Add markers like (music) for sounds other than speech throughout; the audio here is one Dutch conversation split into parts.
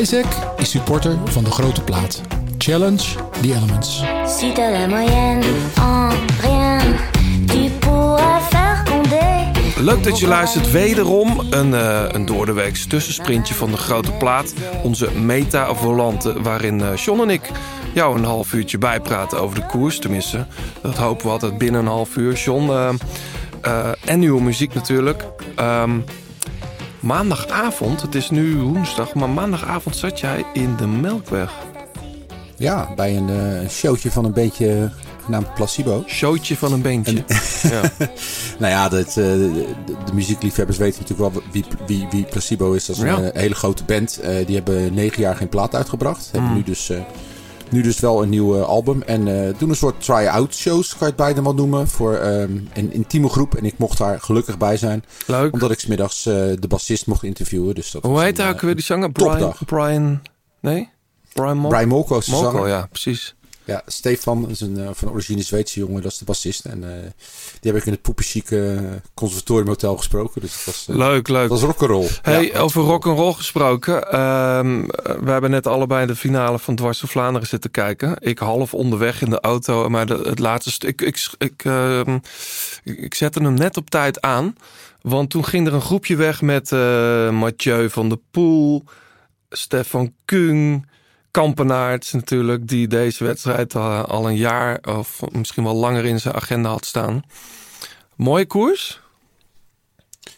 Isaac is supporter van de grote plaat. Challenge the elements. Si t'as la moyenne en rien, tu pourras faire condé. Leuk dat je luistert. Wederom een, uh, een doordeweeks tussensprintje van de grote plaat. Onze meta-volante, waarin uh, John en ik jou een half uurtje bijpraten over de koers. Tenminste, dat hopen we altijd binnen een half uur. John, uh, en nieuwe muziek natuurlijk. Um, maandagavond, het is nu woensdag, maar maandagavond zat jij in de Melkweg. Ja, bij een uh, showtje van een beetje genaamd Placebo. Showtje van een beentje. ja. (laughs) nou ja, dat, uh, de, de, muziekliefhebbers weten natuurlijk wel wie, wie, wie Placebo is. Dat is ja. een hele grote band. Uh, die hebben negen jaar geen plaat uitgebracht. Mm. Hebben nu dus, nu dus wel een nieuw album. En doen een soort try-out shows, kan je het bijna wel noemen. Voor um, een intieme groep. En ik mocht daar gelukkig bij zijn. Leuk. Omdat ik smiddags de bassist mocht interviewen. Dus dat Hoe heet hij ook weer die zanger? Brian, Brian... Nee? Brian, Mol Brian Molko is de Molko, zanger. ja, precies. Ja, Stefan is een uh, van origine Zweedse jongen, dat is de bassist. En uh, die heb ik in het poepenchique conservatorium hotel gesproken. Dus dat was, uh, leuk, leuk. Dat was rock'n'roll. Hey, ja, over rock'n'roll gesproken. Uh, we hebben net allebei de finale van Dwars door Vlaanderen zitten kijken. Ik half onderweg in de auto, maar de, het laatste stuk... Ik, ik, ik, ehm, ik zette hem net op tijd aan. Want toen ging er een groepje weg met Mathieu van der Poel, Stefan Kung... Kampenaerts natuurlijk, die deze wedstrijd al een jaar of misschien wel langer in zijn agenda had staan. Mooie koers?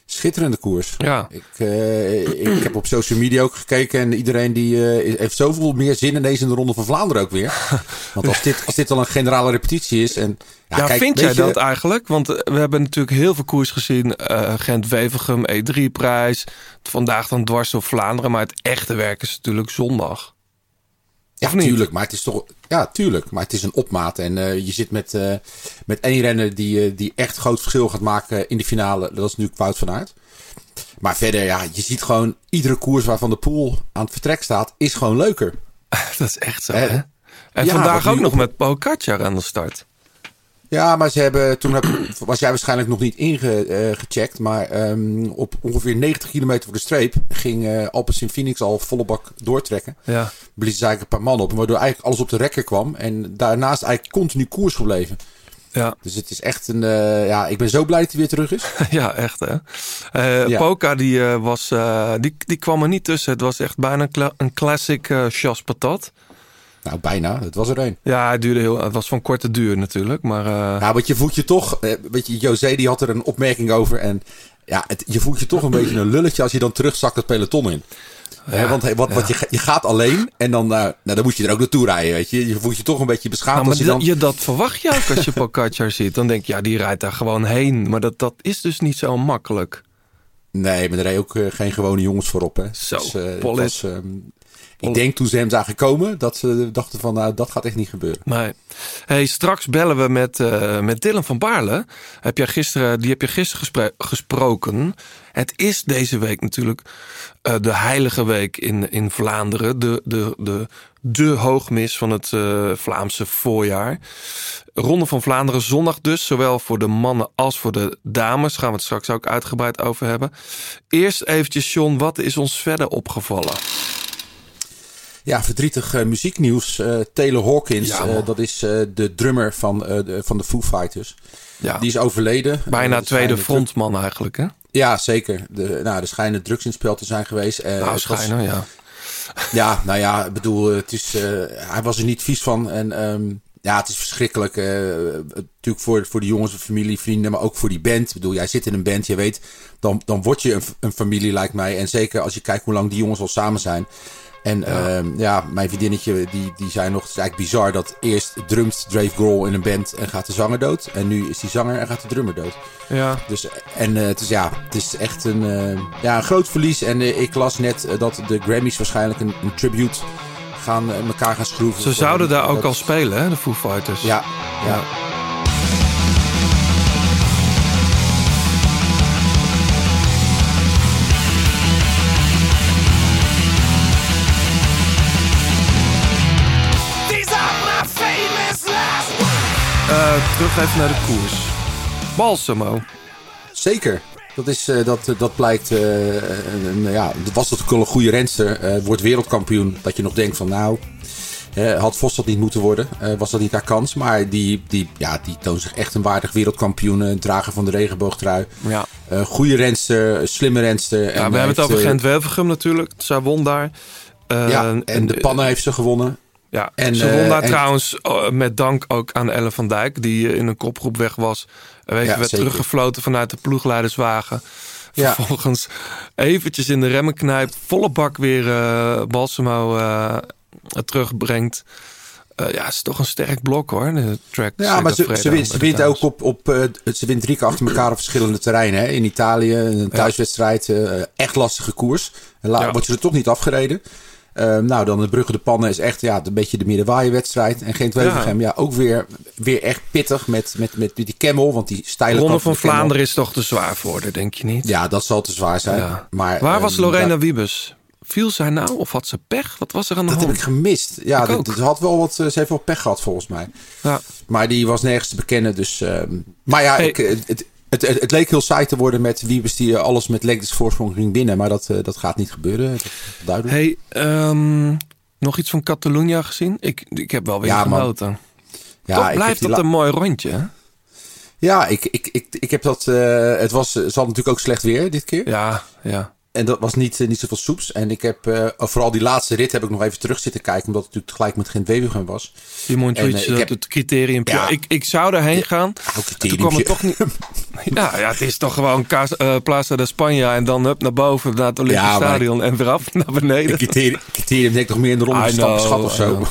Schitterende koers. Ja. Ik, uh, ik heb op social media ook gekeken en iedereen die uh, heeft zoveel meer zin ineens in de Ronde van Vlaanderen ook weer. (laughs) Want als dit, als dit al een generale repetitie is en... Ja, ja kijk, vind jij dat eigenlijk? Want we hebben natuurlijk heel veel koers gezien. Uh, Gent-Wevelgem, E3-prijs. Vandaag dan dwars door Vlaanderen. Maar het echte werk is natuurlijk zondag. Ja, tuurlijk. Maar het is toch. Ja, tuurlijk. Maar het is een opmaat. En uh, je zit met, uh, met één renner die, uh, die echt groot verschil gaat maken in de finale. Dat is nu Wout van Aert. Maar verder, ja, je ziet gewoon iedere koers waarvan de pool aan het vertrek staat, is gewoon leuker. (laughs) Dat is echt zo, hè? hè? En ja, vandaag ook nog op... met Pogacar aan de start. Ja, maar ze hebben, toen heb, (clears throat) was jij waarschijnlijk nog niet ingecheckt. Uh, maar um, op ongeveer 90 kilometer voor de streep ging uh, Alpes in Phoenix al volle bak doortrekken. Ja. Blies ze eigenlijk een paar man op. Waardoor eigenlijk alles op de rekker kwam. En daarnaast eigenlijk continu koers gebleven. Ja. Dus het is echt een. Uh, ja, ik ben zo blij dat hij weer terug is. (laughs) ja, echt hè. Uh, ja. Poca die, uh, was, die, die kwam er niet tussen. Het was echt bijna een, cla een classic uh, Chas patat. Nou, bijna. Het was er een. Ja, het, duurde heel, het was van korte duur natuurlijk. Maar, uh... Ja, want je voelt je toch... Weet je, José die had er een opmerking over. En ja, het, je voelt je toch een beetje een lulletje als je dan terugzakt het peloton in. Ja, He, want, wat, ja. wat je, je gaat alleen en dan, uh, nou, dan moet je er ook naartoe rijden. Weet je. je voelt je toch een beetje beschaamd. Nou, als je, dan... je dat verwacht je ook als je (laughs) Pogacar ziet. Dan denk je, ja, die rijdt daar gewoon heen. Maar dat, dat is dus niet zo makkelijk. Nee, maar er rijden ook uh, geen gewone jongens voorop. Hè. Zo, dus, uh, was, um, ik denk toen ze hem zagen komen, dat ze dachten van nou, dat gaat echt niet gebeuren. Nee. Hey, straks bellen we met, uh, met Dylan van Baarle. Heb jij gisteren, die heb je gisteren gespro gesproken. Het is deze week natuurlijk uh, de heilige week in, in Vlaanderen. De, de, de, de hoogmis van het uh, Vlaamse voorjaar. Ronde van Vlaanderen zondag dus. Zowel voor de mannen als voor de dames. Gaan we het straks ook uitgebreid over hebben. Eerst eventjes John, wat is ons verder opgevallen? Ja, verdrietig uh, muzieknieuws. Uh, Taylor Hawkins, ja, uh, dat is de drummer van, de, van de Foo Fighters. Ja. Die is overleden. Bijna tweede frontman eigenlijk, hè? Ja, zeker. De, nou, er schijnen drugs in het spel te zijn geweest. nou, schijnen, was, ja. Ja, nou ja, ik bedoel, het is, hij was er niet vies van. En um, ja, het is verschrikkelijk. natuurlijk voor, voor de jongens, familie, vrienden, maar ook voor die band. Ik bedoel, jij zit in een band, je weet, dan, dan word je een, een familie, lijkt mij. En zeker als je kijkt hoe lang die jongens al samen zijn. En ja. Uh, ja, mijn vriendinnetje die, die zei nog, het is eigenlijk bizar dat eerst drumt Dave Grohl in een band en gaat de zanger dood. En nu is die zanger en gaat de drummer dood. Ja. Dus, en uh, het, is, ja, het is echt een, uh, ja, een groot verlies. En uh, ik las net dat de Grammys waarschijnlijk een, een tribute gaan elkaar gaan schroeven. Ze zouden daar ook al spelen, hè, de Foo Fighters. Ja, ja. ja. Terug even naar de koers. Balsamo. Zeker. Dat, is, eh, dat, dat blijkt, eh, een- ja, dat was natuurlijk wel een goede renster. eh, wordt wereldkampioen. Dat je nog denkt van nou, eh, had Vos dat niet moeten worden. eh, was dat niet haar kans. Maar die, die, ja, die toont zich echt een waardig wereldkampioen. Een drager van de regenboogtrui. Ja. Eh, goede renster, slimme renster. Ja, we hebben het over Gent-Wevelgem natuurlijk. Zij won daar. Eh, Ja, en de pannen heeft ze gewonnen. Ja, En, ze won eh, daar en- trouwens eh, met dank ook aan Elle van Dijk, die eh, in een kopgroep weg was. En weet Ja, werd zeker. teruggefloten vanuit de ploegleiderswagen. Ja. Vervolgens eventjes in de remmen knijpt, volle bak weer eh Balsamo eh, terugbrengt. Eh, ja, het is toch een sterk blok hoor, de track. Ja, maar ze, ze wint, ze ook op, op ze wint drie keer achter elkaar op verschillende terreinen. Hè? In Italië, een thuiswedstrijd, eh, echt lastige koers. En la, Ja. Wordt je er toch niet afgereden. Eh, nou, dan de Brugge de Pannen is echt ja, een beetje de middenwaaienwedstrijd. En Gent Wevelgem, ja. ook weer, weer echt pittig met, met, met die Camel, want die steile Ronde van Vlaanderen is toch te zwaar voor haar, denk je niet? Ja, dat zal te zwaar zijn. Ja. Maar, Waar was ehm, Lorena daar- Wiebes? Viel zij nou of had ze pech? Wat was er aan de Dat hand? heb ik gemist. Ja, Ik dat, dat had wel wat, eh, ze heeft wel pech gehad volgens mij. Ja. Maar die was nergens te bekennen. Dus, ehm, maar ja, Hey. ik, eh, het, het, het, het leek heel saai te worden met Wiebes die alles met Legends voorsprong ging binnen. Maar dat, eh, dat gaat niet gebeuren. Dat duidelijk. Hey, ehm, nog iets van Catalunya gezien? Ik, ik heb wel weer Ja, man. genoten. ja, Toch blijft dat een mooi rondje. hè? Ja, ik, ik, ik, ik heb dat. eh, het was, ze natuurlijk ook slecht weer dit keer. Ja, ja. En dat was niet, eh, niet zoveel soeps. En ik heb eh, vooral die laatste rit heb ik nog even terug zitten kijken. Omdat het natuurlijk tegelijk met gent wevelgem was. Die Montjuïc, ik dat heb- het criterium. Ja. Ik, ik zou daarheen gaan. Toen kwam het toch niet. (laughs) Ja, ja, het is toch gewoon eh, Plaza de Spanja en dan up naar boven naar het Olympisch Ja, Stadion en weer af naar beneden. Criterium, criterium denk ik nog meer in de ronde stappenschap of zo.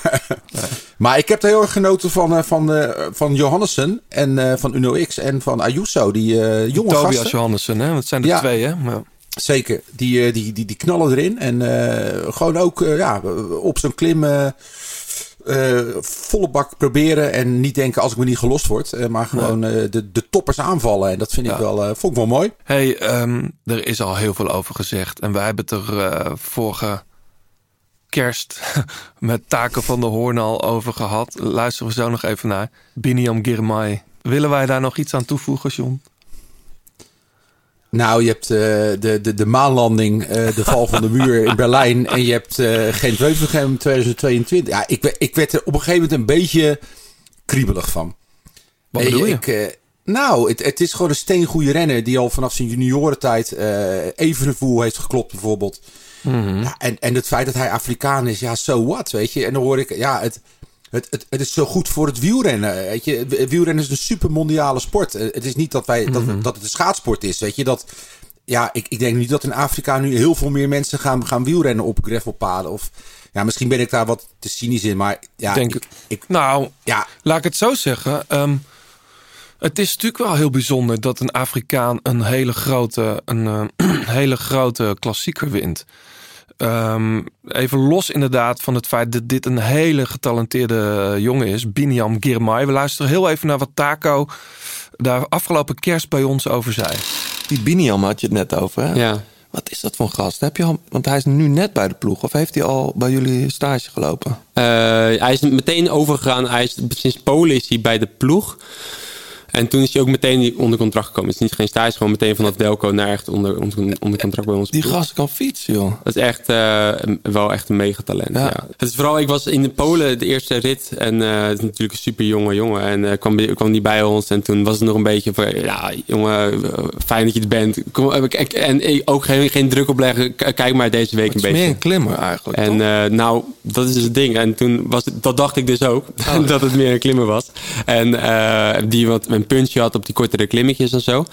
(laughs) maar ik heb er heel erg genoten van, van, van Johannessen en van Uno X en van Ayuso. Die jonge Tobias gasten. Johannessen, hè? Het zijn Ja. twee, hè? Maar, Zeker, die, eh, die, die, die knallen erin. En eh, gewoon ook eh, ja, op zo'n klim volle bak proberen. En niet denken als ik me niet gelost word. maar gewoon de, de toppers aanvallen. En dat vind ik wel, vond ik wel mooi. hey, ehm, er is al heel veel over gezegd. En wij hebben het er vorige kerst (laughs) met Taken van de Hoorn al over gehad. Luisteren we zo nog even naar. Biniam Girmay. Willen wij daar nog iets aan toevoegen, John? Nou, je hebt eh, de, de, de maanlanding, eh, de val van de muur in Berlijn. En je hebt eh Gent-Wevelgem 2022. Ja, ik, ik werd er op een gegeven moment een beetje kriebelig van. Wat bedoel je? Ik, nou, het, het is gewoon een steengoede renner die al vanaf zijn juniorentijd Evenepoel heeft geklopt bijvoorbeeld. Mhm. Ja, en, en het feit dat hij Afrikaan is, ja, so what, weet je. En dan hoor ik, ja, het, het, het, het is zo goed voor het wielrennen, weet je. Wielrennen is een super mondiale sport. Eh, Het is niet dat, wij, dat, Mhm. dat het een schaatsport is, weet je. Dat, ja, ik, ik denk niet dat in Afrika nu heel veel meer mensen gaan, gaan wielrennen op gravelpaden. Of, ja, misschien ben ik daar wat te cynisch in, maar ja, denk ik, ik- Nou, ja, Laat ik het zo zeggen. ehm, het is natuurlijk wel heel bijzonder dat een Afrikaan een hele grote, een, eh, (clears throat) hele grote klassieker wint. Ehm, even los inderdaad van het feit dat dit een hele getalenteerde jongen is. Biniam Girmay. We luisteren heel even naar wat Taco daar afgelopen kerst bij ons over zei. Die Biniam had je het net over, hè? Ja. Wat is dat voor een gast? Heb je al, want hij is nu net bij de ploeg. Of heeft hij al bij jullie stage gelopen? Eh, hij is meteen overgegaan. Hij is, sinds Polen is hij bij de ploeg. En toen is hij ook meteen onder contract gekomen. Het is niet geen stage, gewoon meteen vanaf Delco naar echt onder, onder, onder contract bij ons. Die gast kan fietsen, joh. Dat is echt eh, wel echt een megatalent. Ja. Ja. Het is vooral, ik was in de Polen de eerste rit. En eh, het is natuurlijk een super jonge jongen. En eh, kwam, kwam die bij ons. En toen was het nog een beetje van, ja, jongen, fijn dat je er bent. Kom, en, ook geen, geen druk opleggen. Kijk maar deze week Het een is beetje. meer een klimmer eigenlijk. En nou, dat is dus het ding. En toen was het, dat dacht ik dus ook, (laughs) Oh. dat het meer een klimmer was. En die wat een puntje had op die kortere klimmetjes en zo.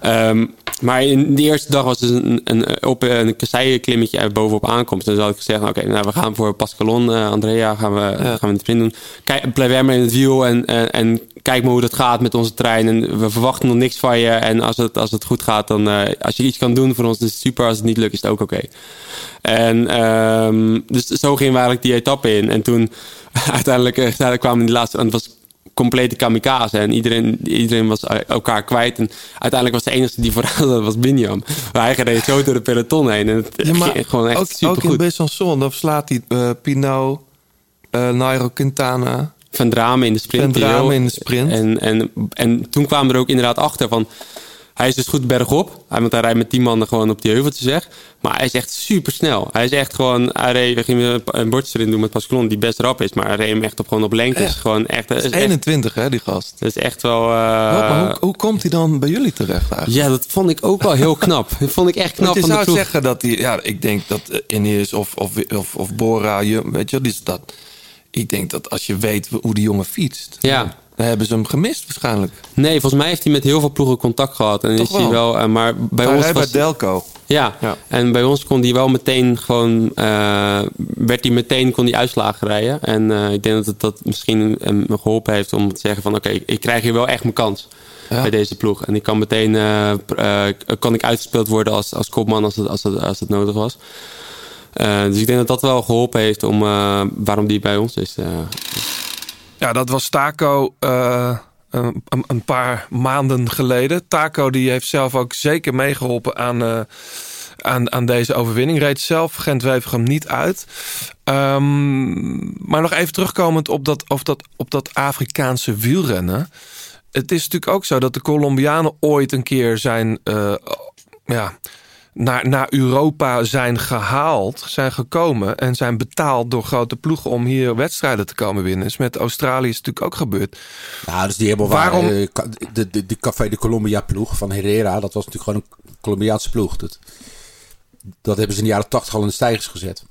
Ehm, maar in de eerste dag was het een, een, op een kasseienklimmetje bovenop aankomst. Dus had ik gezegd, oké, nou, we gaan voor Pascalon, eh, Andrea, gaan we, gaan we het sprint doen. Kijk, blijf jij maar in het wiel en, en, en kijk maar hoe dat gaat met onze trein. En we verwachten nog niks van je. En als het, als het goed gaat, dan eh, als je iets kan doen voor ons, is het super. Als het niet lukt, is het ook oké. En ehm, dus zo gingen we eigenlijk die etappe in. En toen (laughs) uiteindelijk, eh, uiteindelijk kwamen die laatste. En het was complete kamikaze. En iedereen, iedereen was eh, elkaar kwijt. En uiteindelijk was de enige die vooraan zat, was Binjam. Hij reed zo door de peloton heen. En het Ja, maar ging gewoon echt ook, super ook in. Besançon, dan verslaat hij eh Pinot, eh Nairo Quintana. Van Drame in de sprint. Van Drame Theo. in de sprint. En, en, en toen kwamen we er ook inderdaad achter van... Hij is dus goed bergop. Hij, want hij rijdt met 10 mannen gewoon op die heuveltjes weg. Maar hij is echt super snel. Hij is echt gewoon. Hij reed, we gingen een bordje erin doen met Pascalon, die best rap is. Maar hij reed hem echt op gewoon op lengtes. Echt? Gewoon echt. Dat is echt, 21 hè, die gast. dat is echt wel. eh, maar hoe, hoe komt hij dan bij jullie terecht eigenlijk? ja, dat vond ik ook wel heel knap. Dat vond ik echt knap van zou zeggen dat hij, ja, ik denk dat eh, Ineos of, of, of, of Bora, je, weet je, dus dat, ik denk dat als je weet hoe die jongen fietst, Ja. Dan hebben ze hem gemist waarschijnlijk. Nee, volgens mij heeft hij met heel veel ploegen contact gehad. En Toch is hij wel? eh, maar bij Hij ons was bij Delco. Ja. Ja. en bij ons kon hij wel meteen gewoon, eh, werd hij meteen kon hij uitslagen rijden. En eh, ik denk dat het dat misschien hem geholpen heeft om te zeggen van oké, ik- ik krijg hier wel echt mijn kans Ja. bij deze ploeg. En ik kan meteen, eh, eh, kan ik uitgespeeld worden als, als kopman als het, als, het, als het nodig was. Dus ik denk dat dat wel geholpen heeft om eh, waarom die bij ons is. Ja, dat was Taco eh, een, een- een paar maanden geleden. Taco die heeft zelf ook zeker meegeholpen aan, eh, aan, aan deze overwinning. Reed zelf Gent-Wevergem niet uit. Ehm, maar nog even terugkomend op dat, op, dat, op dat Afrikaanse wielrennen. Het is natuurlijk ook zo dat de Colombianen ooit een keer zijn... eh, ja, naar, naar Europa zijn gehaald, zijn gekomen en zijn betaald door grote ploegen om hier wedstrijden te komen winnen. Is met Australië is het natuurlijk ook gebeurd. Nou, dus die Waarom- Waarom? de, de, de Café de Colombia ploeg van Herrera, dat was natuurlijk gewoon een Colombiaanse ploeg. Dat, dat hebben ze in de jaren tachtig al in de stijgers gezet.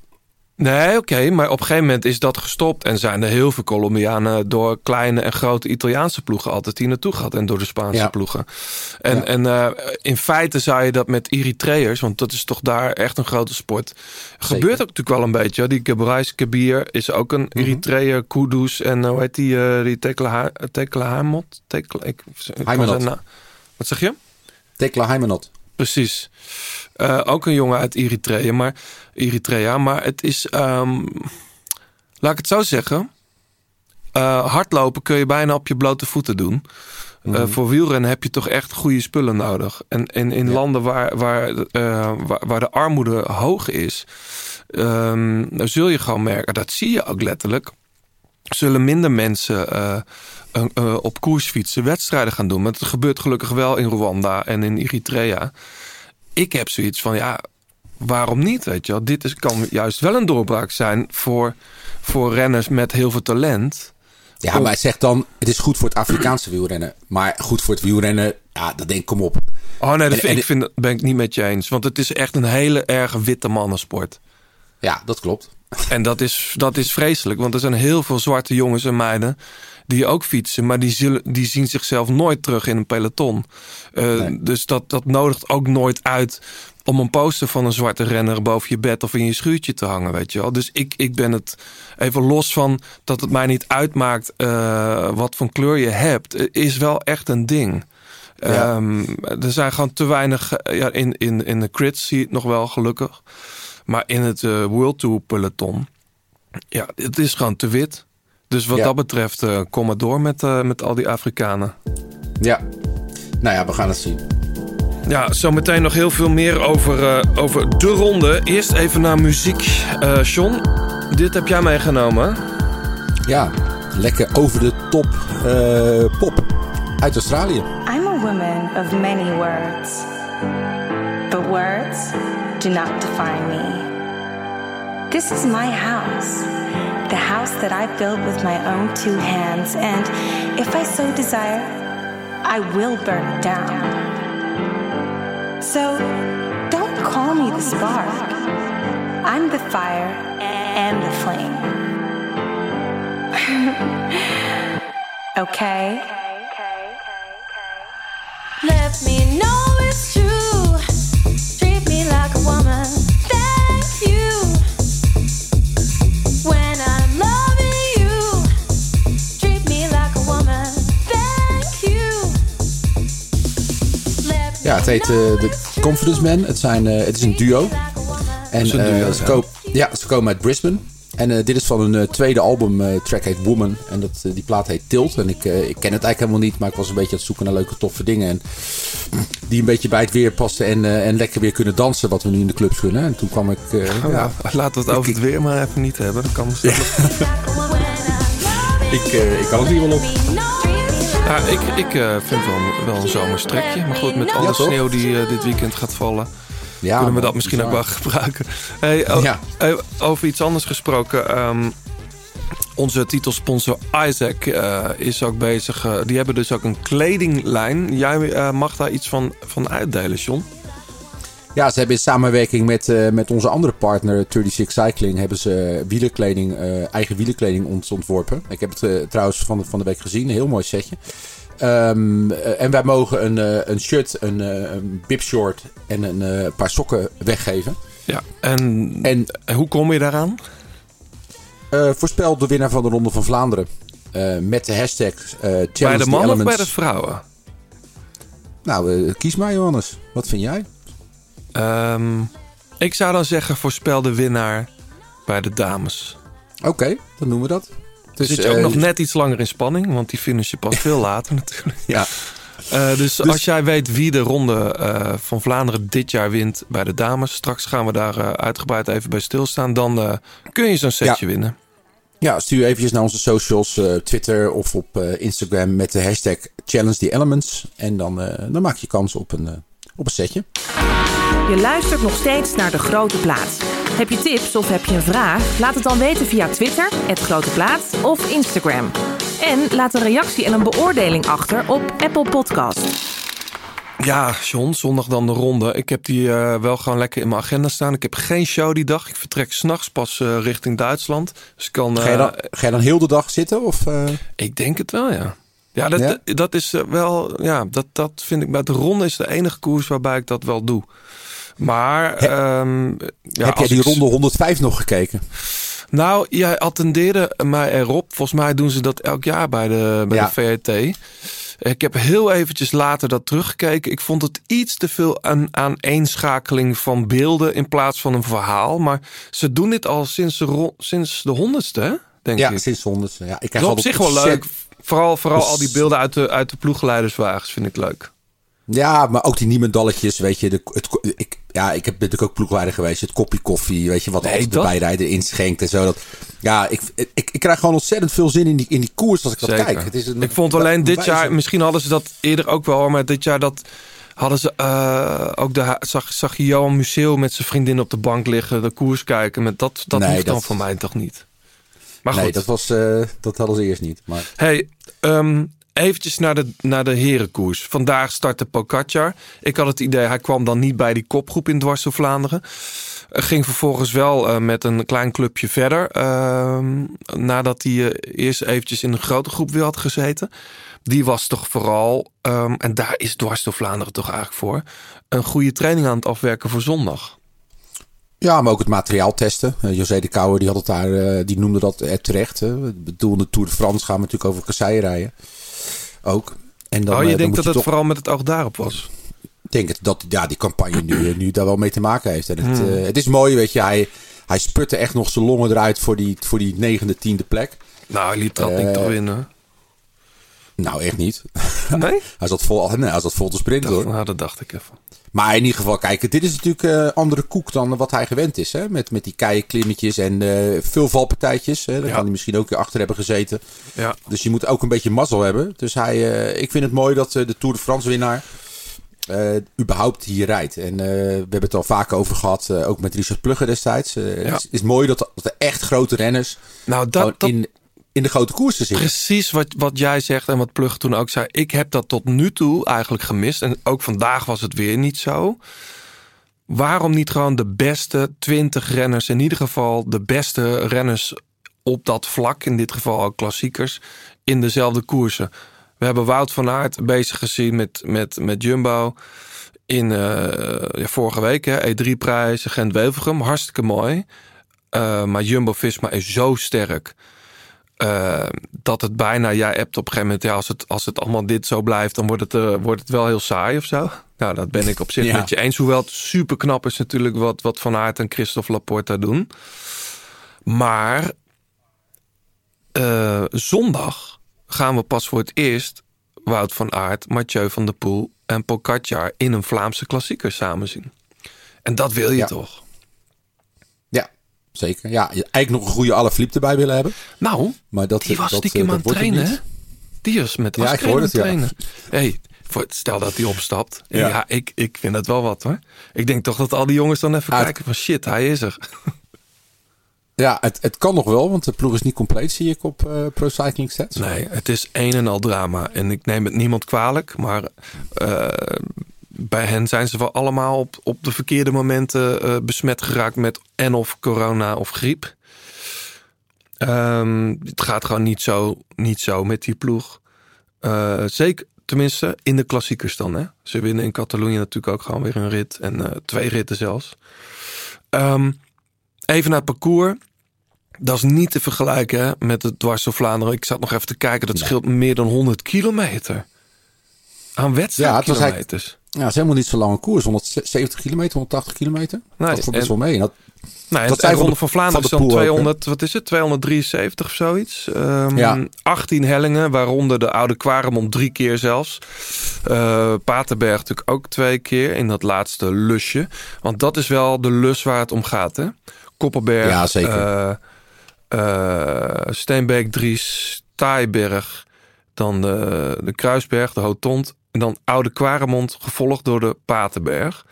Nee, oké, maar op een gegeven moment is dat gestopt en zijn er heel veel Colombianen door kleine en grote Italiaanse ploegen altijd hier naartoe gehad en door de Spaanse Ja. ploegen. En, Ja. en eh, in feite zou je dat met Eritreërs, want dat is toch daar echt een grote sport. Gebeurt ook natuurlijk wel een beetje. Die Gebrais Kabir is ook een Mhm. Eritreër, Kudus en hoe heet die, eh die Tekla Tekla Haimot? Tekla, ik, ik Wat zeg je? Tekla Heimanot. Precies. Eh, ook een jongen uit Eritrea, maar, Eritrea, maar het is, ehm, laat ik het zo zeggen, eh, hardlopen kun je bijna op je blote voeten doen. Eh, voor wielrennen heb je toch echt goede spullen nodig. En, en in landen waar, waar, waar, waar de armoede hoog is, ehm, dan zul je gewoon merken, dat zie je ook letterlijk, zullen minder mensen eh, op koersfietsen wedstrijden gaan doen. Maar het gebeurt gelukkig wel in Rwanda en in Eritrea. Ik heb zoiets van, ja, waarom niet? Weet je wel? Dit is, kan juist wel een doorbraak zijn voor, voor renners met heel veel talent. Ja, maar zegt dan, het is goed voor het Afrikaanse wielrennen. Maar goed voor het wielrennen, ja, dat denk ik, kom op. Oh nee, dat En- vind, en- ik vind, dat ben ik niet met je eens. Want het is echt een hele erg witte mannensport. Ja, dat klopt. En dat is, dat is vreselijk, want er zijn heel veel zwarte jongens en meiden die ook fietsen, maar die, zullen, die zien zichzelf nooit terug in een peloton. Eh, Nee. Dus dat, dat nodigt ook nooit uit om een poster van een zwarte renner boven je bed of in je schuurtje te hangen, weet je wel. Dus ik, ik ben het even los van dat het mij niet uitmaakt eh, wat voor kleur je hebt, eh, is wel echt een ding. Ja. Ehm, er zijn gewoon te weinig. Ja, in, in, in de crits zie je het nog wel gelukkig. Maar in het World Tour peloton. Ja, het is gewoon te wit. Dus wat Ja. dat betreft, eh, kom maar door met, eh, met al die Afrikanen. Ja. Nou ja, we gaan het zien. Ja, zometeen nog heel veel meer over, eh, over de ronde. Eerst even naar muziek. Eh John, dit heb jij meegenomen. Ja, lekker over de top eh, pop uit Australië. I'm a woman of many words, but words do not define me. This is my house, the house that I built with my own two hands, and if I so desire, I will burn it down. So don't call me the spark. I'm the fire and the flame. (laughs) okay? Het heet eh, it's true. Confidence Men. Het, zijn, eh, het is een duo. En is een duo, eh, ze, ja. ze komen uit Brisbane. En eh, dit is van hun eh, tweede album. eh track heet Woman. En dat, eh, die plaat heet Tilt. En ik, eh, ik ken het eigenlijk helemaal niet. Maar ik was een beetje aan het zoeken naar leuke toffe dingen. En die een beetje bij het weer pasten. En, eh, en lekker weer kunnen dansen. Wat we nu in de clubs kunnen. En toen kwam ik... eh, ja, Ja, laten we het over het weer maar even niet hebben. Dat kan (laughs) misschien. Ik, eh, ik kan het hier wel op. Ja, ik ik eh, vind wel, wel een zomerstrekje. Maar goed, met alle Ja, sneeuw die eh, dit weekend gaat vallen... Ja, kunnen we dat misschien ook wel gebruiken. Hey, Ja. eh, over iets anders gesproken. ehm, onze titelsponsor Isaac is ook bezig. die hebben dus ook een kledinglijn. Jij mag daar iets van, van uitdelen, John. Ja, ze hebben in samenwerking met, eh, met onze andere partner 36 Cycling hebben ze wielerkleding, eh, eigen wielerkleding ont- ontworpen. Ik heb het eh, trouwens van de, van de week gezien, een heel mooi setje. Ehm, eh, en wij mogen een, een shirt, een, een bibshort en een paar sokken weggeven. Ja. En, En hoe kom je daaraan? voorspel de winnaar van de Ronde van Vlaanderen. met de hashtag Challenge bij de mannen of bij de vrouwen? Nou, kies maar Johannes. Wat vind jij? Ehm, ik zou dan zeggen, voorspel de winnaar bij de dames. Oké, dan doen we dat. Dus, Zit je ook eh, nog net iets langer in spanning, want die finish je pas veel (laughs) later natuurlijk. Ja, Eh, dus, als jij weet wie de ronde eh, van Vlaanderen dit jaar wint bij de dames, straks gaan we daar uitgebreid even bij stilstaan, dan kun je zo'n setje winnen. Ja, stuur eventjes naar onze socials, Twitter of op Instagram met de hashtag Challenge the Elements. En dan, dan maak je kans op een, op een setje. Je luistert nog steeds naar De Grote Plaats. Heb je tips of heb je een vraag? Laat het dan weten via Twitter, het Grote Plaats of Instagram. En laat een reactie en een beoordeling achter op Apple Podcast. Ja, John, zondag dan de ronde. Ik heb die eh, wel gewoon lekker in mijn agenda staan. Ik heb geen show die dag. Ik vertrek s'nachts pas eh, richting Duitsland. Dus ik kan. Ga je, eh, dan, ga je dan heel de dag zitten? Of, eh? Ik denk het wel, ja. Ja, dat, Ja? dat is wel. Ja, dat, dat vind ik. Bij de ronde is de enige koers waarbij ik dat wel doe. Maar. ehm, ja, heb jij die ik- ronde 105 nog gekeken? Nou, jij attendeerde mij erop. Volgens mij doen ze dat elk jaar bij de, bij Ja. de VRT. Ik heb heel eventjes later dat teruggekeken. Ik vond het iets te veel aan aaneenschakeling van beelden in plaats van een verhaal. Maar ze doen dit al sinds de, sinds de honderdste, denk Ja, ik. sinds 100. Ja, ik Dat krijg is op zich wel leuk. Vooral, vooral Dus- al die beelden uit de, uit de ploegleiderswagens vind ik leuk. Ja, maar ook die niemendalletjes, weet je. De, het, ik, ja, ik heb natuurlijk ook ploegleider geweest. Het kopje koffie, weet je, wat Nee, de dat- bijrijder inschenkt en zo. Dat, ja, ik, ik, ik krijg gewoon ontzettend veel zin in die, in die koers als ik dat kijk. Het is een, ik vond alleen dit wijze- jaar, misschien hadden ze dat eerder ook wel, maar dit jaar dat hadden ze eh, ook de zag, zag je Johan Museeuw met zijn vriendin op de bank liggen, de koers kijken. Met dat dat Nee, hoeft dan dat- voor mij toch niet. Maar Nee, goed. dat, was, eh, dat hadden ze eerst niet. Maar Hey, ehm, eventjes naar de, naar de herenkoers. Vandaag startte Pogacar. Ik had het idee, hij kwam dan niet bij die kopgroep in Dwars Vlaanderen. Ging vervolgens wel eh, met een klein clubje verder. ehm, nadat hij eh, eerst eventjes in een grote groep weer had gezeten. Die was toch vooral, ehm, en daar is Dwars Vlaanderen toch eigenlijk voor... een goede training aan het afwerken voor zondag. Ja, maar ook het materiaal testen. Eh, José de Kouwer die had het daar, die noemde dat terecht. Hè. Ik bedoel, de Tour de France gaan we natuurlijk over kasseien rijden. Ook. En dan, oh, eh, je dan denkt dat het toch- vooral met het oog daarop was? Ik denk het, dat ja, die campagne nu, eh, nu daar wel mee te maken heeft. En het, Hmm. eh, het is mooi, weet je. Hij, hij sputte echt nog zijn longen eruit voor die, voor die negende, tiende plek. Nou, hij liet dat Eh, niet toch winnen. Nou, echt niet. Nee? (laughs) Hij zat vol, nee, hij zat vol te sprinten hoor. Nou, dat dacht ik even. Maar in ieder geval, kijk, dit is natuurlijk eh andere koek dan wat hij gewend is. Hè? Met, met die keieklimmetjes en eh, veel valpartijtjes. Hè? Daar Ja. kan hij misschien ook weer achter hebben gezeten. Ja. Dus je moet ook een beetje mazzel hebben. Dus hij, eh, ik vind het mooi dat de Tour de France winnaar überhaupt hier rijdt. En we hebben het al vaak over gehad, eh, ook met Richard Plugge destijds. Ja. Het is, is mooi dat, dat er echt grote renners Nou, dat, dat, in, in de grote koersen zitten. precies wat, wat jij zegt en wat Plug toen ook zei. Ik heb dat tot nu toe eigenlijk gemist. En ook vandaag was het weer niet zo. Waarom niet gewoon de beste 20 renners, in ieder geval de beste renners op dat vlak, in dit geval ook klassiekers, in dezelfde koersen? We hebben Wout van Aert bezig gezien met, met, met Jumbo in eh, ja, vorige week, hè, E3-prijs, Gent-Wevelgem, hartstikke mooi. Eh, maar Jumbo-Visma is zo sterk eh, dat het bijna, jij hebt op een gegeven moment, ja, als het, als het allemaal dit zo blijft, dan wordt het, eh, wordt het wel heel saai of zo. Nou, dat ben ik op zich Ja. met je eens. Hoewel het super knap is natuurlijk wat, wat Van Aert en Christophe Laporta doen. Maar eh, zondag gaan we pas voor het eerst Wout van Aert, Mathieu van der Poel en Pogacar in een Vlaamse klassieker samen zien. En dat wil je Ja. toch? Ja, zeker. Ja, eigenlijk nog een goede Alaphilippe erbij willen hebben. Nou, Maar dat, die was dat, stiekem eh, aan dat het wordt hem trainen, hè? Die is met Ja, ik aan het, ja. trainen. Hey, voor- stel dat hij opstapt. Ja. Ja, ik, ik vind dat wel wat hoor. Ik denk toch dat al die jongens dan even Uit- kijken van shit, hij is er. (laughs) Ja, het, het kan nog wel, want de ploeg is niet compleet, zie ik op eh, Pro Cycling Stats. Nee, het is een en al drama. En ik neem het niemand kwalijk, maar eh, bij hen zijn ze wel allemaal op, op de verkeerde momenten eh, besmet geraakt met en of corona of griep. Ehm, het gaat gewoon niet zo, niet zo met die ploeg. Eh, zeker, tenminste, in de klassiekers dan. Hè? Ze winnen in Catalonië natuurlijk ook gewoon weer een rit. En eh, twee ritten zelfs. Ehm, even naar het parcours. Dat is niet te vergelijken hè, met het dwars door Vlaanderen. Ik zat nog even te kijken. Dat scheelt meer dan 100 kilometer. Aan Ja, wedstrijdkilometers. Ja, het is helemaal niet zo lange koers. 170 kilometer, 180 kilometer. Nee, dat valt best wel mee. En dat, zijn de Ronde van van de- Vlaanderen dan de Poel ook, hè? 200, wat is het? 273 of zoiets. Ehm, Ja. 18 hellingen, waaronder de oude Quaremont drie keer zelfs. Eh Paterberg natuurlijk ook twee keer in dat laatste lusje. Want dat is wel de lus waar het om gaat, hè? Koppenberg, Ja, zeker. eh, eh, Steenbeek, Dries, Taaiberg, dan de, de Kruisberg, de Hotond. En dan Oude Quaremont, gevolgd door de Paterberg.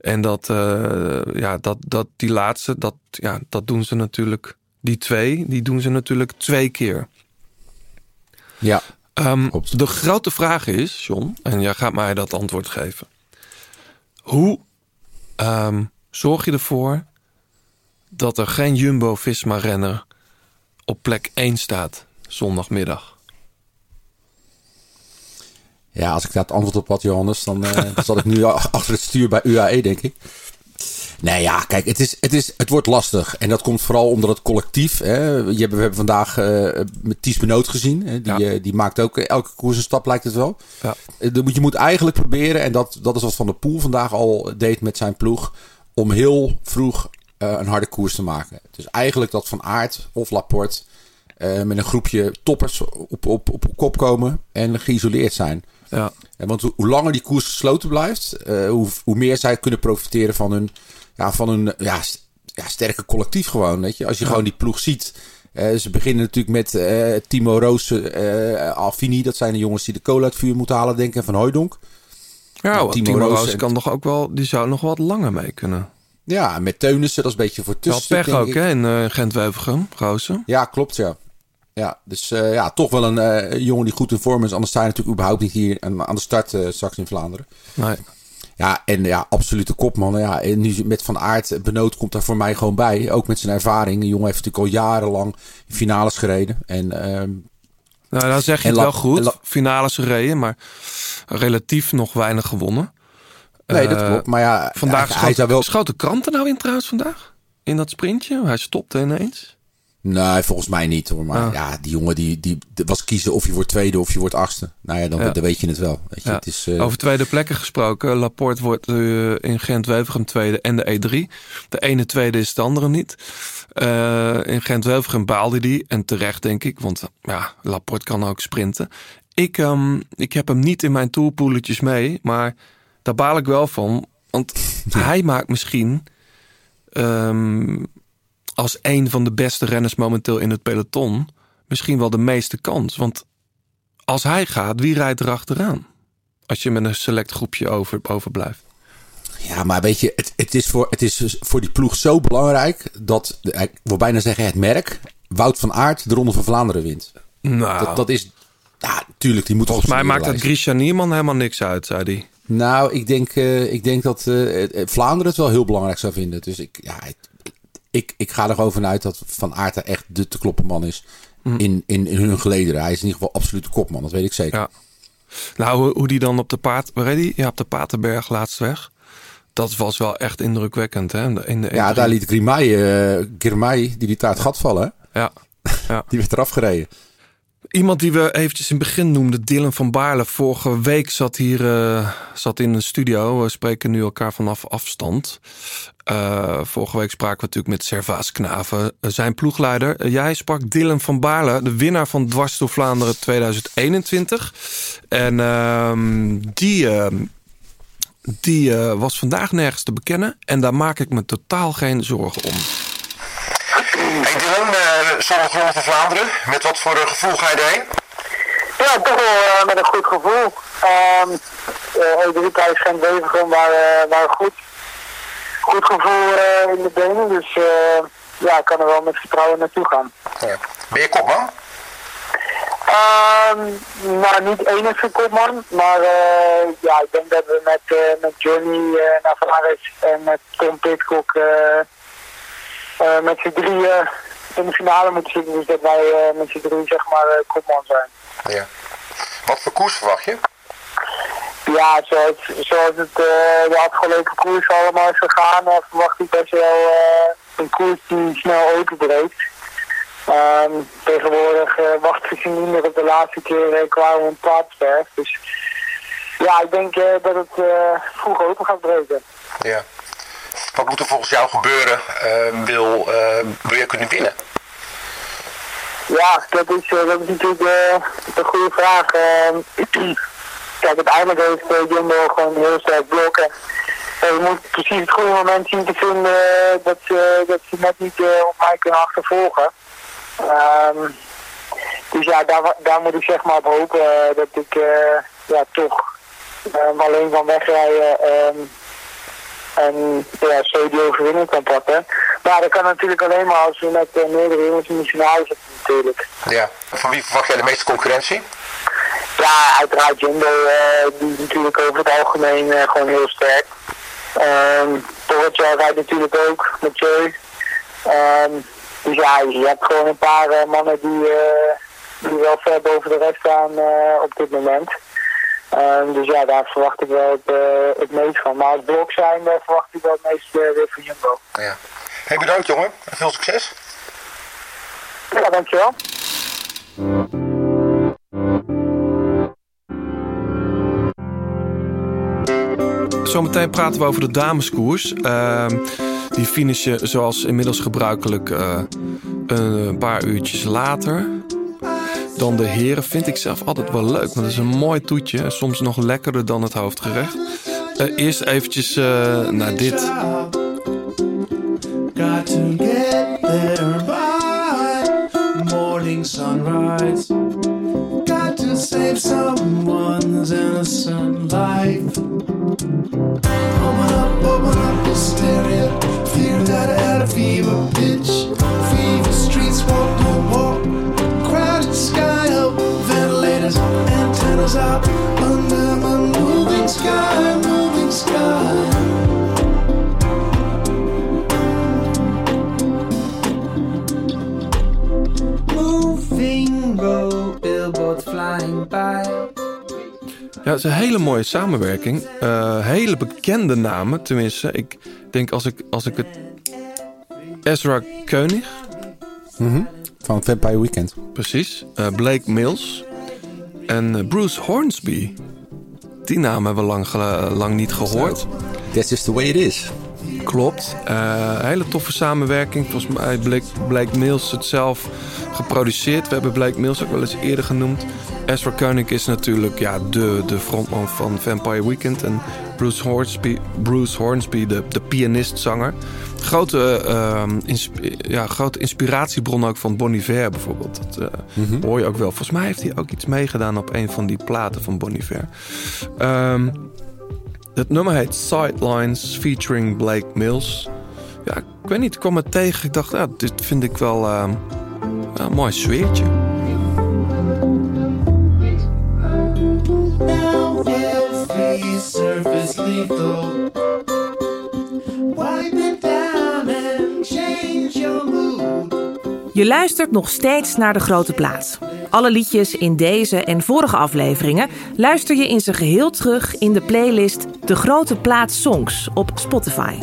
En dat, eh, ja, dat, dat, die laatste, dat, ja, dat doen ze natuurlijk. Die twee, die doen ze natuurlijk twee keer. ja, Ehm, de grote vraag is, John, en jij gaat mij dat antwoord geven. Hoe ehm, zorg je ervoor dat er geen Jumbo-Visma-renner op plek 1 staat zondagmiddag? Ja, als ik daar het antwoord op had, Johannes, dan, (laughs) dan zat ik nu achter het stuur bij UAE, denk ik. Nee, ja, kijk, het, is, het, is, het wordt lastig. En dat komt vooral omdat het collectief. Hè, je we hebben vandaag eh, met Ties Benoot gezien. Hè, die, Ja. eh, die maakt ook elke koers een stap, lijkt het wel. Ja. Je moet eigenlijk proberen, en dat, dat is wat Van der Poel vandaag al deed met zijn ploeg, om heel vroeg een harde koers te maken. Dus eigenlijk dat Van Aert of Laporte met een groepje toppers op, op, op kop komen en geïsoleerd zijn. Ja, Ja, want hoe, langer die koers gesloten blijft, eh, hoe, hoe meer zij kunnen profiteren van hun, ja, van hun ja, st- ja, sterke collectief gewoon. Weet je? Als je gewoon die ploeg ziet. eh, ze beginnen natuurlijk met eh, Timo Roos, eh Alfini. Dat zijn de jongens die de kool uit vuur moeten halen, denk ik. En Van Hooijdonk. ja Timo Timo, Roos en- kan nog ook wel, die zou nog wat langer mee kunnen. Ja, met Teunissen. Dat is een beetje voor Wel tussen. pech ook, hè, in eh, Gent-Wevelgem, Goosen. Ja, klopt, ja. Ja, dus eh, ja, toch wel een eh, jongen die goed in vorm is. Anders sta je natuurlijk überhaupt niet hier aan de start eh, straks in Vlaanderen. Nee. Ja, en ja, absolute kopman. Ja, en nu met Van Aert, Benoot komt daar voor mij gewoon bij. Ook met zijn ervaring. De jongen heeft natuurlijk al jarenlang in finales gereden. En ehm, Nou, dan zeg je het wel goed. Finales gereden, maar relatief nog weinig gewonnen. nee, dat klopt. Maar ja, Vandaag hij, schoot, hij zou wel... schoot de krant er nou in trouwens vandaag? In dat sprintje? Hij stopte ineens. Nee, volgens mij niet hoor. Maar Ah. ja, die jongen die, die was kiezen of je wordt tweede of je wordt achtste. Nou ja, dan, Ja. dan weet je het wel. Weet je, Ja. het is, eh, Over tweede plekken gesproken. Laporte wordt eh, in Gent-Wevelgem tweede en de E3. De ene tweede is de andere niet. Eh, in Gent-Wevelgem baalde die. En terecht denk ik. Want ja, Laporte kan ook sprinten. Ik, ehm, ik heb hem niet in mijn toolpoeletjes mee. Maar daar baal ik wel van. Want (laughs) hij maakt misschien... ehm, als een van de beste renners momenteel in het peloton... misschien wel de meeste kans. Want als hij gaat, wie rijdt er achteraan? Als je met een select groepje over, overblijft. Ja, maar weet je, het, het, is voor, het is voor die ploeg zo belangrijk dat, ik wil bijna zeggen het merk, Wout van Aert de Ronde van Vlaanderen wint. Nou, Dat, dat is, ja, tuurlijk, die moet volgens mij maakt het. Grisha Nierman helemaal niks uit, zei hij. Nou, ik denk, eh, ik denk dat eh, Vlaanderen het wel heel belangrijk zou vinden. Dus ik, ja, ik, ik, ga er gewoon vanuit dat Van Aert er echt de te kloppen man is Hm. in, in, in hun gelederen. Hij is in ieder geval absoluut de kopman, dat weet ik zeker. Ja. Nou, hoe, hoe die dan op de paard... Waar die? Ja, op de Paterberg laatst weg. Dat was wel echt indrukwekkend, hè? In de, in de Ja, E3. daar liet Grimay, eh Girmay, die liet daar het gat vallen. hè? Ja. ja. (laughs) Die werd eraf gereden. Iemand die we eventjes in het begin noemden, Dylan van Baarle. Vorige week zat hier eh, zat in een studio. We spreken nu elkaar vanaf afstand. Eh, vorige week spraken we natuurlijk met Servaas Knaven, eh, zijn ploegleider. Jij sprak Dylan van Baarle, de winnaar van Dwars door Vlaanderen 2021. En ehm, die, ehm, die was vandaag nergens te bekennen. En daar maak ik me totaal geen zorgen om. Hey Ronde van Vlaanderen. Met wat voor een gevoel ga je erheen? Ja, toch wel eh, met een goed gevoel. Ehm uh, Edrika is geen Bevergem, maar, eh, maar goed, goed gevoel eh, in de benen. Dus eh, ja, ik kan er wel met vertrouwen naartoe gaan. Ja. Ben je kopman? Ehm nou, niet enige kopman, maar eh, ja, ik denk dat we met, eh, met Johnny eh Navares en met Tom Pitcock eh, eh, met z'n drieën in de finale moeten zitten. Dus dat wij eh, met z'n drieën zeg maar eh, kopman zijn. Ja. Wat voor koers verwacht je? Ja, zoals, zoals het eh, de afgelopen koers allemaal is gegaan, verwacht ik best wel een koers die snel openbreekt. Ehm tegenwoordig eh, wachten ze niet meer op de laatste keer uh, qua een plaatsverf. Dus ja, ik denk dat het vroeg open gaat breken. Ja. Wat moet er volgens jou gebeuren? eh, wil, eh, wil je kunnen winnen? Ja, dat is, eh, dat is natuurlijk eh, een goede vraag. Ehm, (clears throat) kijk, uiteindelijk heeft uh, Jumbo gewoon een heel sterk blok. En, eh, je moet precies het goede moment zien te vinden eh, dat, ze, dat ze net niet eh, op mij kunnen achtervolgen. Ehm, dus ja, daar, daar moet ik zeg maar op hopen eh, dat ik eh, ja, toch ehm, alleen van wegrijden ehm, en ja, die overwinning kan pakken. Maar dat kan natuurlijk alleen maar als we met uh, meerdere jongens in de finale zitten natuurlijk. Ja. Van wie verwacht jij de meeste concurrentie? Ja, uiteraard Jumbo, eh, die is natuurlijk over het algemeen eh, gewoon heel sterk. Um, rijdt natuurlijk ook, met Joy. Ehm, dus ja, je hebt gewoon een paar eh, mannen die, eh, die wel ver boven de rest staan eh, op dit moment. Ehm, dus ja, daar verwacht ik wel het, eh, het meest van. Maar als blok zijn, verwacht ik wel het meest eh, weer van Jumbo. Ja. Hey, bedankt jongen. En veel succes. Ja, dankjewel. Zometeen praten we over de dameskoers. Ehm, die finishen zoals inmiddels gebruikelijk eh, een paar uurtjes later. Dan de heren vind ik zelf altijd wel leuk. Want het is een mooi toetje. Soms nog lekkerder dan het hoofdgerecht. Eh, eerst eventjes eh, naar dit. Got to get there by morning sunrise. Got to save someone's innocent life. Open up, open up hysteria. Ja, het is een hele mooie samenwerking. Eh, hele bekende namen. Tenminste, ik denk als ik, als ik het... Ezra Koenig, Mhm. Van Vampire Weekend. precies. Eh, Blake Mills. En eh, Bruce Hornsby. Die naam hebben we lang, lang niet gehoord. That's just the way it is. Klopt. Eh, hele toffe samenwerking. Volgens mij heeft Blake, Mills het zelf geproduceerd. We hebben Blake Mills ook wel eens eerder genoemd. Ezra Koenig is natuurlijk ja, de, de frontman van Vampire Weekend. En Bruce Hornsby, Bruce Hornsby de, de pianist-zanger. Grote, eh, insp- ja, grote inspiratiebron ook van Bon Iver bijvoorbeeld. Dat eh, hoor je ook wel. Volgens mij heeft hij ook iets meegedaan op een van die platen van Bon Iver. Ehm, het nummer heet Sidelines featuring Blake Mills. Ja, ik weet niet, ik kwam het tegen. Ik dacht, ja, dit vind ik wel ehm, een mooi sfeertje. Now surface Je luistert nog steeds naar De Grote Plaats. Alle liedjes in deze en vorige afleveringen luister je in zijn geheel terug in de playlist De Grote Plaats Songs op Spotify.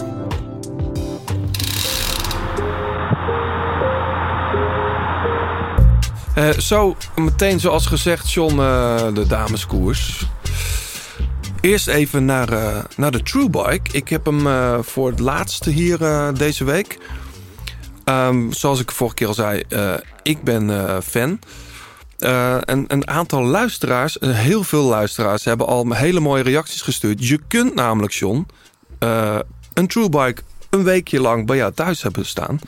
Eh, zo, meteen zoals gezegd, John, eh, de dameskoers. Eerst even naar, eh, naar de True Bike. Ik heb hem voor het laatste hier deze week. Ehm, zoals ik vorige keer al zei, eh, ik ben eh, fan. Eh, en een aantal luisteraars, heel veel luisteraars, hebben al hele mooie reacties gestuurd. Je kunt namelijk, John, een True Bike een weekje lang bij jou thuis hebben staan.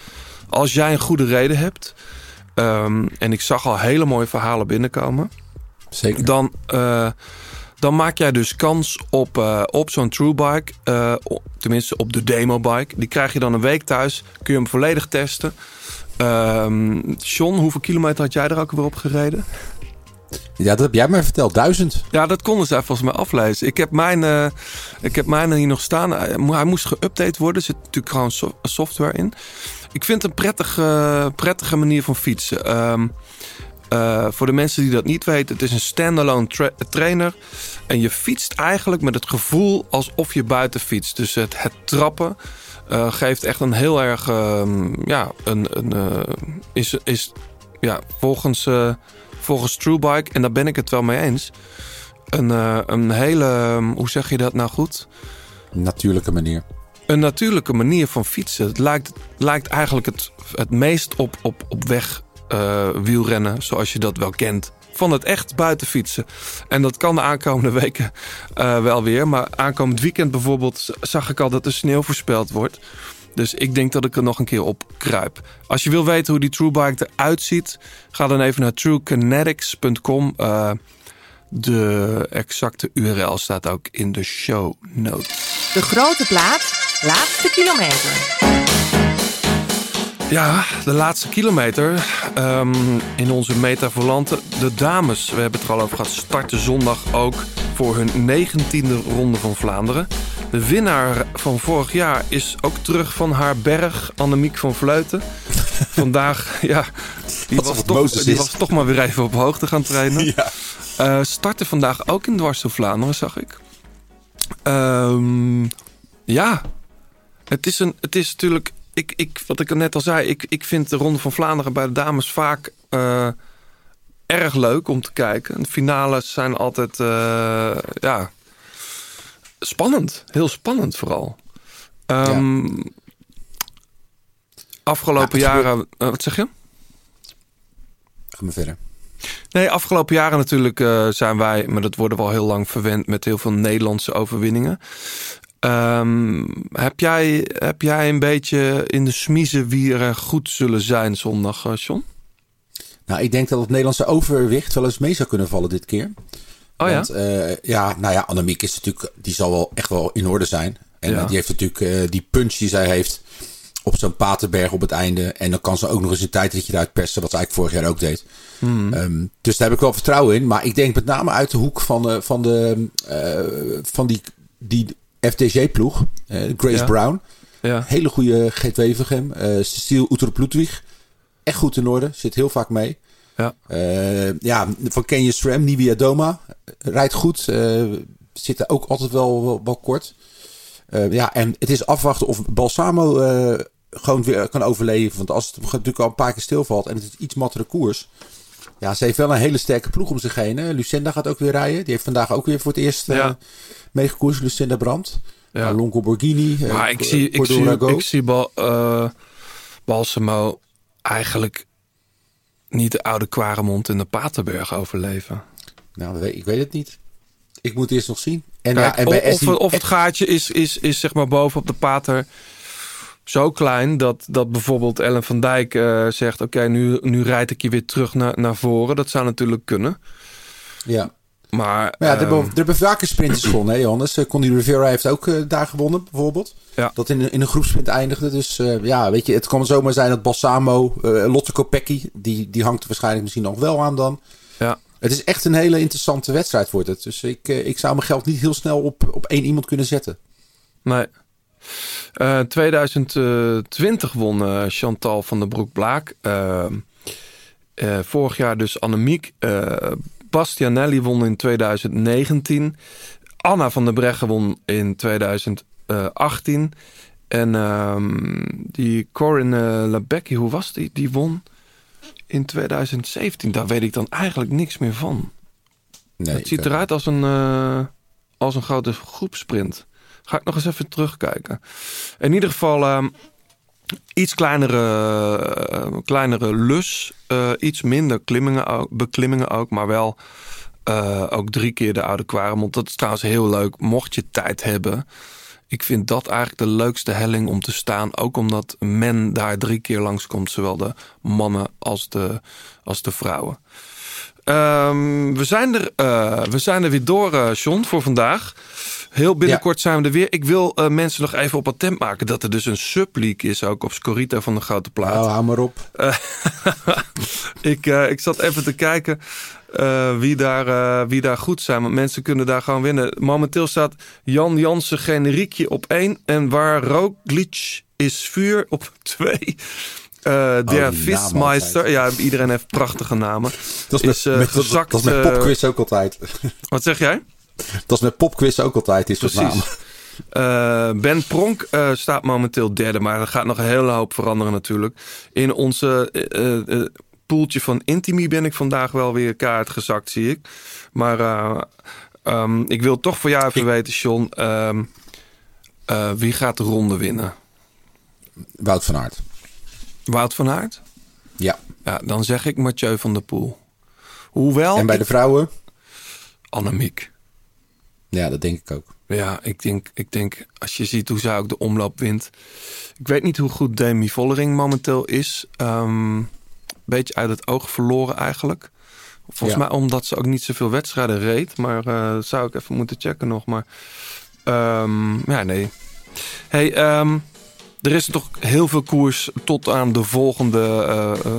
Als jij een goede reden hebt. Ehm, en ik zag al hele mooie verhalen binnenkomen. Zeker. dan, dan maak jij dus kans op, eh, op zo'n Truebike. eh, o- tenminste op de demobike. Die krijg je dan een week thuis. Kun je hem volledig testen. Ehm John, hoeveel kilometer had jij er ook weer op gereden? Ja, dat heb jij mij verteld. Duizend. Ja, dat konden zij volgens mij aflezen. Ik heb mijn, eh, ik heb mijn hier nog staan. Hij, mo- hij moest geüpdate worden. Er zit natuurlijk gewoon so- software in. Ik vind het een prettige, prettige manier van fietsen. Ehm, eh, voor de mensen die dat niet weten, het is een standalone tra- trainer. En je fietst eigenlijk met het gevoel alsof je buiten fietst. Dus het, het trappen eh, geeft echt een heel erg, ehm, ja, een, een, eh, is, is ja, volgens, volgens Truebike, en daar ben ik het wel mee eens, een, een hele, ehm, hoe zeg je dat nou goed? Natuurlijke manier. Een natuurlijke manier van fietsen. Het lijkt, lijkt eigenlijk het, het meest op, op, op weg eh, wielrennen, zoals je dat wel kent. Van het echt buiten fietsen. En dat kan de aankomende weken eh, wel weer. Maar aankomend weekend bijvoorbeeld zag ik al dat er sneeuw voorspeld wordt. Dus ik denk dat ik er nog een keer op kruip. Als je wil weten hoe die Truebike eruit ziet, ga dan even naar truekinetics.com. Eh, de exacte URL staat ook in de show notes. De grote plaat, laatste kilometer. Ja, de laatste kilometer ehm, in onze Meta Volante. De dames, we hebben het er al over gehad, starten zondag ook voor hun negentiende ronde van Vlaanderen. De winnaar van vorig jaar is ook terug van haar berg, Annemiek van Vleuten. (laughs) Vandaag, ja, die, was toch, die was toch maar weer even op hoogte gaan trainen. (laughs) Ja. Eh, starten vandaag ook in Dwars door Vlaanderen, zag ik. Ehm, ja, het is, een, het is natuurlijk, ik, ik, wat ik net al zei, ik, ik vind de Ronde van Vlaanderen bij de dames vaak eh, erg leuk om te kijken. De finales zijn altijd, eh, ja, spannend. Heel spannend vooral. Ehm, Afgelopen Ja, het gebeurt- jaren, eh, wat zeg je? Ga maar verder. Nee, afgelopen jaren natuurlijk zijn wij, maar dat worden we al heel lang verwend met heel veel Nederlandse overwinningen. Ehm, heb, jij, heb jij een beetje in de smiezen wie er goed zullen zijn zondag, eh, John? Nou, ik denk dat het Nederlandse overwicht wel eens mee zou kunnen vallen dit keer. Oh ja? Want, eh, ja, nou ja, Annemiek is natuurlijk, die zal wel echt wel in orde zijn. En Ja. eh, die heeft natuurlijk die punch die zij heeft op zo'n Paterberg op het einde. En dan kan ze ook nog eens een tijdritje eruit persen, wat ze eigenlijk vorig jaar ook deed. Hmm. Ehm, dus daar heb ik wel vertrouwen in. Maar ik denk met name uit de hoek van, de, van, de, van die, die FDG-ploeg, eh, Grace Ja. Brown. Ja. Hele goede G2-vergem. eh Cecile Uterp Ludwig. Echt goed in orde. Zit heel vaak mee. Ja. Eh, ja, van Kenya SRAM, Nivia Doma. Rijdt goed. eh zit er ook altijd wel, wel, wel kort. Ja, en het is afwachten of Balsamo gewoon weer kan overleven. Want als het natuurlijk al een paar keer stilvalt en het is iets mattere koers. Ja, ze heeft wel een hele sterke ploeg om zich heen. Hè. Lucinda gaat ook weer rijden. Die heeft vandaag ook weer voor het eerst eh Ja. meegekoerst. Lucinda Brandt. Ja. Ja. Longo Borghini. eh, Maar ik zie, ik zie, ik zie Bal, eh, Balsamo eigenlijk niet de oude Kwaremond in de Paterberg overleven. Nou, ik weet het niet. Ik moet eerst nog zien. En, Kijk, ja, en bij of, of het gaatje is, is, is zeg maar boven op de pater zo klein dat, dat bijvoorbeeld Ellen van Dijk eh, zegt: Oké, nu, nu rijd ik je weer terug naar, naar voren. Dat zou natuurlijk kunnen. Ja. Maar, Maar ja, er ehm, hebben, er hebben vaker sprinters gewonnen, hè, Johannes. Eh, Connie Rivera heeft ook eh, daar gewonnen, bijvoorbeeld. Ja. Dat in, een- in een groepsprint eindigde. Dus eh, ja, weet je, het kan zomaar zijn dat Balsamo, eh, Lotte Kopecky, die, die hangt er waarschijnlijk misschien nog wel aan dan. Ja. Het is echt een hele interessante wedstrijd, wordt het. Dus ik, eh, ik zou mijn geld niet heel snel op, op één iemand kunnen zetten. Nee. Eh 2020 won eh, Chantal van der Broek-Blaak. Eh, eh, vorig jaar dus Annemiek. Eh Bastianelli won in 2019. Anna van der Breggen won in 2018. En ehm, die Corinne Lebecki, hoe was die? Die won in 2017. Daar weet ik dan eigenlijk niks meer van. Nee, het ziet eh, eruit als een, eh, als een grote groepsprint. Ga ik nog eens even terugkijken. In ieder geval ehm, iets kleinere, eh, kleinere lus. eh, iets minder klimmingen ook, beklimmingen ook. Maar wel eh, ook drie keer de oude Kwaremond. Dat is trouwens heel leuk. Mocht je tijd hebben. Ik vind dat eigenlijk de leukste helling om te staan. Ook omdat men daar drie keer langskomt. Zowel de mannen als de, als de vrouwen. Ehm, we, zijn er, eh, we zijn er weer door, eh John, voor vandaag. Heel binnenkort zijn we er weer. Ik wil eh, mensen nog even op attent maken dat er dus een subleak is ook op Scorita van de Grote Plaat. Nou, hou maar op. (laughs) Ik, ik zat even te kijken wie, daar, wie daar goed zijn. Want mensen kunnen daar gewoon winnen. Momenteel staat Jan Jansen generiekje op 1. En waar Roglic is vuur op 2. Die der naam Vismeister. Ja, iedereen heeft prachtige namen. Dat is met, Is, eh, met, dat- gezakt, dat is met eh, popquiz ook altijd. (laughs) Wat zeg jij? Dat is met popquiz ook altijd, namen. Precies. Eh, ben Pronk staat momenteel derde, maar er gaat nog een hele hoop veranderen natuurlijk. In onze poeltje van Intimi ben ik vandaag wel weer kaart gezakt, zie ik. Maar eh, ehm, ik wil toch voor jou even weten, John. ehm, eh, wie gaat de ronde winnen? Wout van Aert. Wout van Aert? Ja. Ja, dan zeg ik Mathieu van der Poel. Hoewel... En bij de vrouwen? Annemiek. Ja, dat denk ik ook. Ja, ik denk, ik denk als je ziet hoe zij ook de omloop wint. Ik weet niet hoe goed Demi Vollering momenteel is. Een beetje uit het oog verloren eigenlijk. Volgens Ja. mij omdat ze ook niet zoveel wedstrijden reed. Maar eh, zou ik even moeten checken nog. Maar ehm, ja, nee. Hey, ehm, er is toch heel veel koers tot aan de volgende eh, eh,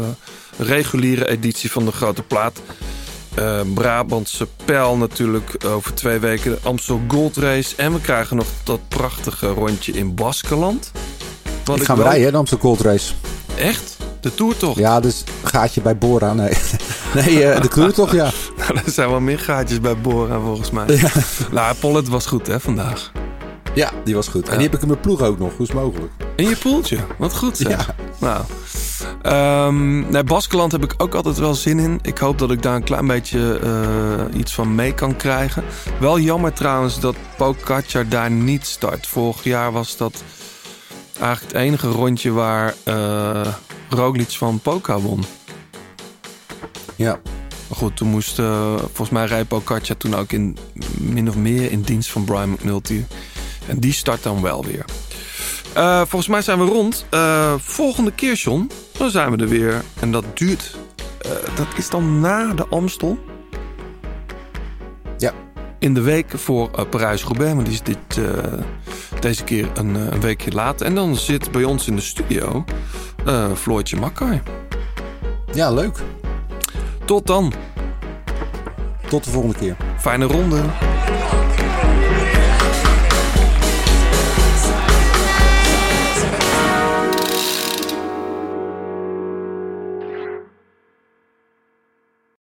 reguliere editie van de Grote Plaat. Eh, Brabantse pijl natuurlijk over twee weken de Amstel Gold Race. En we krijgen nog dat prachtige rondje in Baskeland. Wat ik ga wel- rijden, de Amsterdam Gold Race. Echt? De Tour toch? Ja, dus gaatje bij Bora. Nee, (laughs) nee de Tour toch, ja. (laughs) Nou, er zijn wel meer gaatjes bij Bora volgens mij. Nou, Pollet was goed hè vandaag. Ja, die was goed. En die heb ik in mijn ploeg ook nog, hoe is mogelijk? In je poeltje. Wat goed zeg. Ja. Nou. Nee, Baskeland heb ik ook altijd wel zin in. Ik hoop dat ik daar een klein beetje eh, iets van mee kan krijgen. Wel jammer trouwens dat Pogacar daar niet start. Vorig jaar was dat eigenlijk het enige rondje waar Roglic van Poca won. Ja. Maar goed, toen moest eh, volgens mij rijdt Pogacar toen ook in min of meer in dienst van Brian McNulty. En die start dan wel weer. Eh, volgens mij zijn we rond. Eh, volgende keer, John, dan zijn we er weer. En dat duurt. eh, dat is dan na de Amstel. Ja. In de week voor Parijs-Roubaix. Maar die is dit, deze keer een, een weekje later. En dan zit bij ons in de studio Floortje Makkay. Ja, leuk. Tot dan. Tot de volgende keer. Fijne ronde.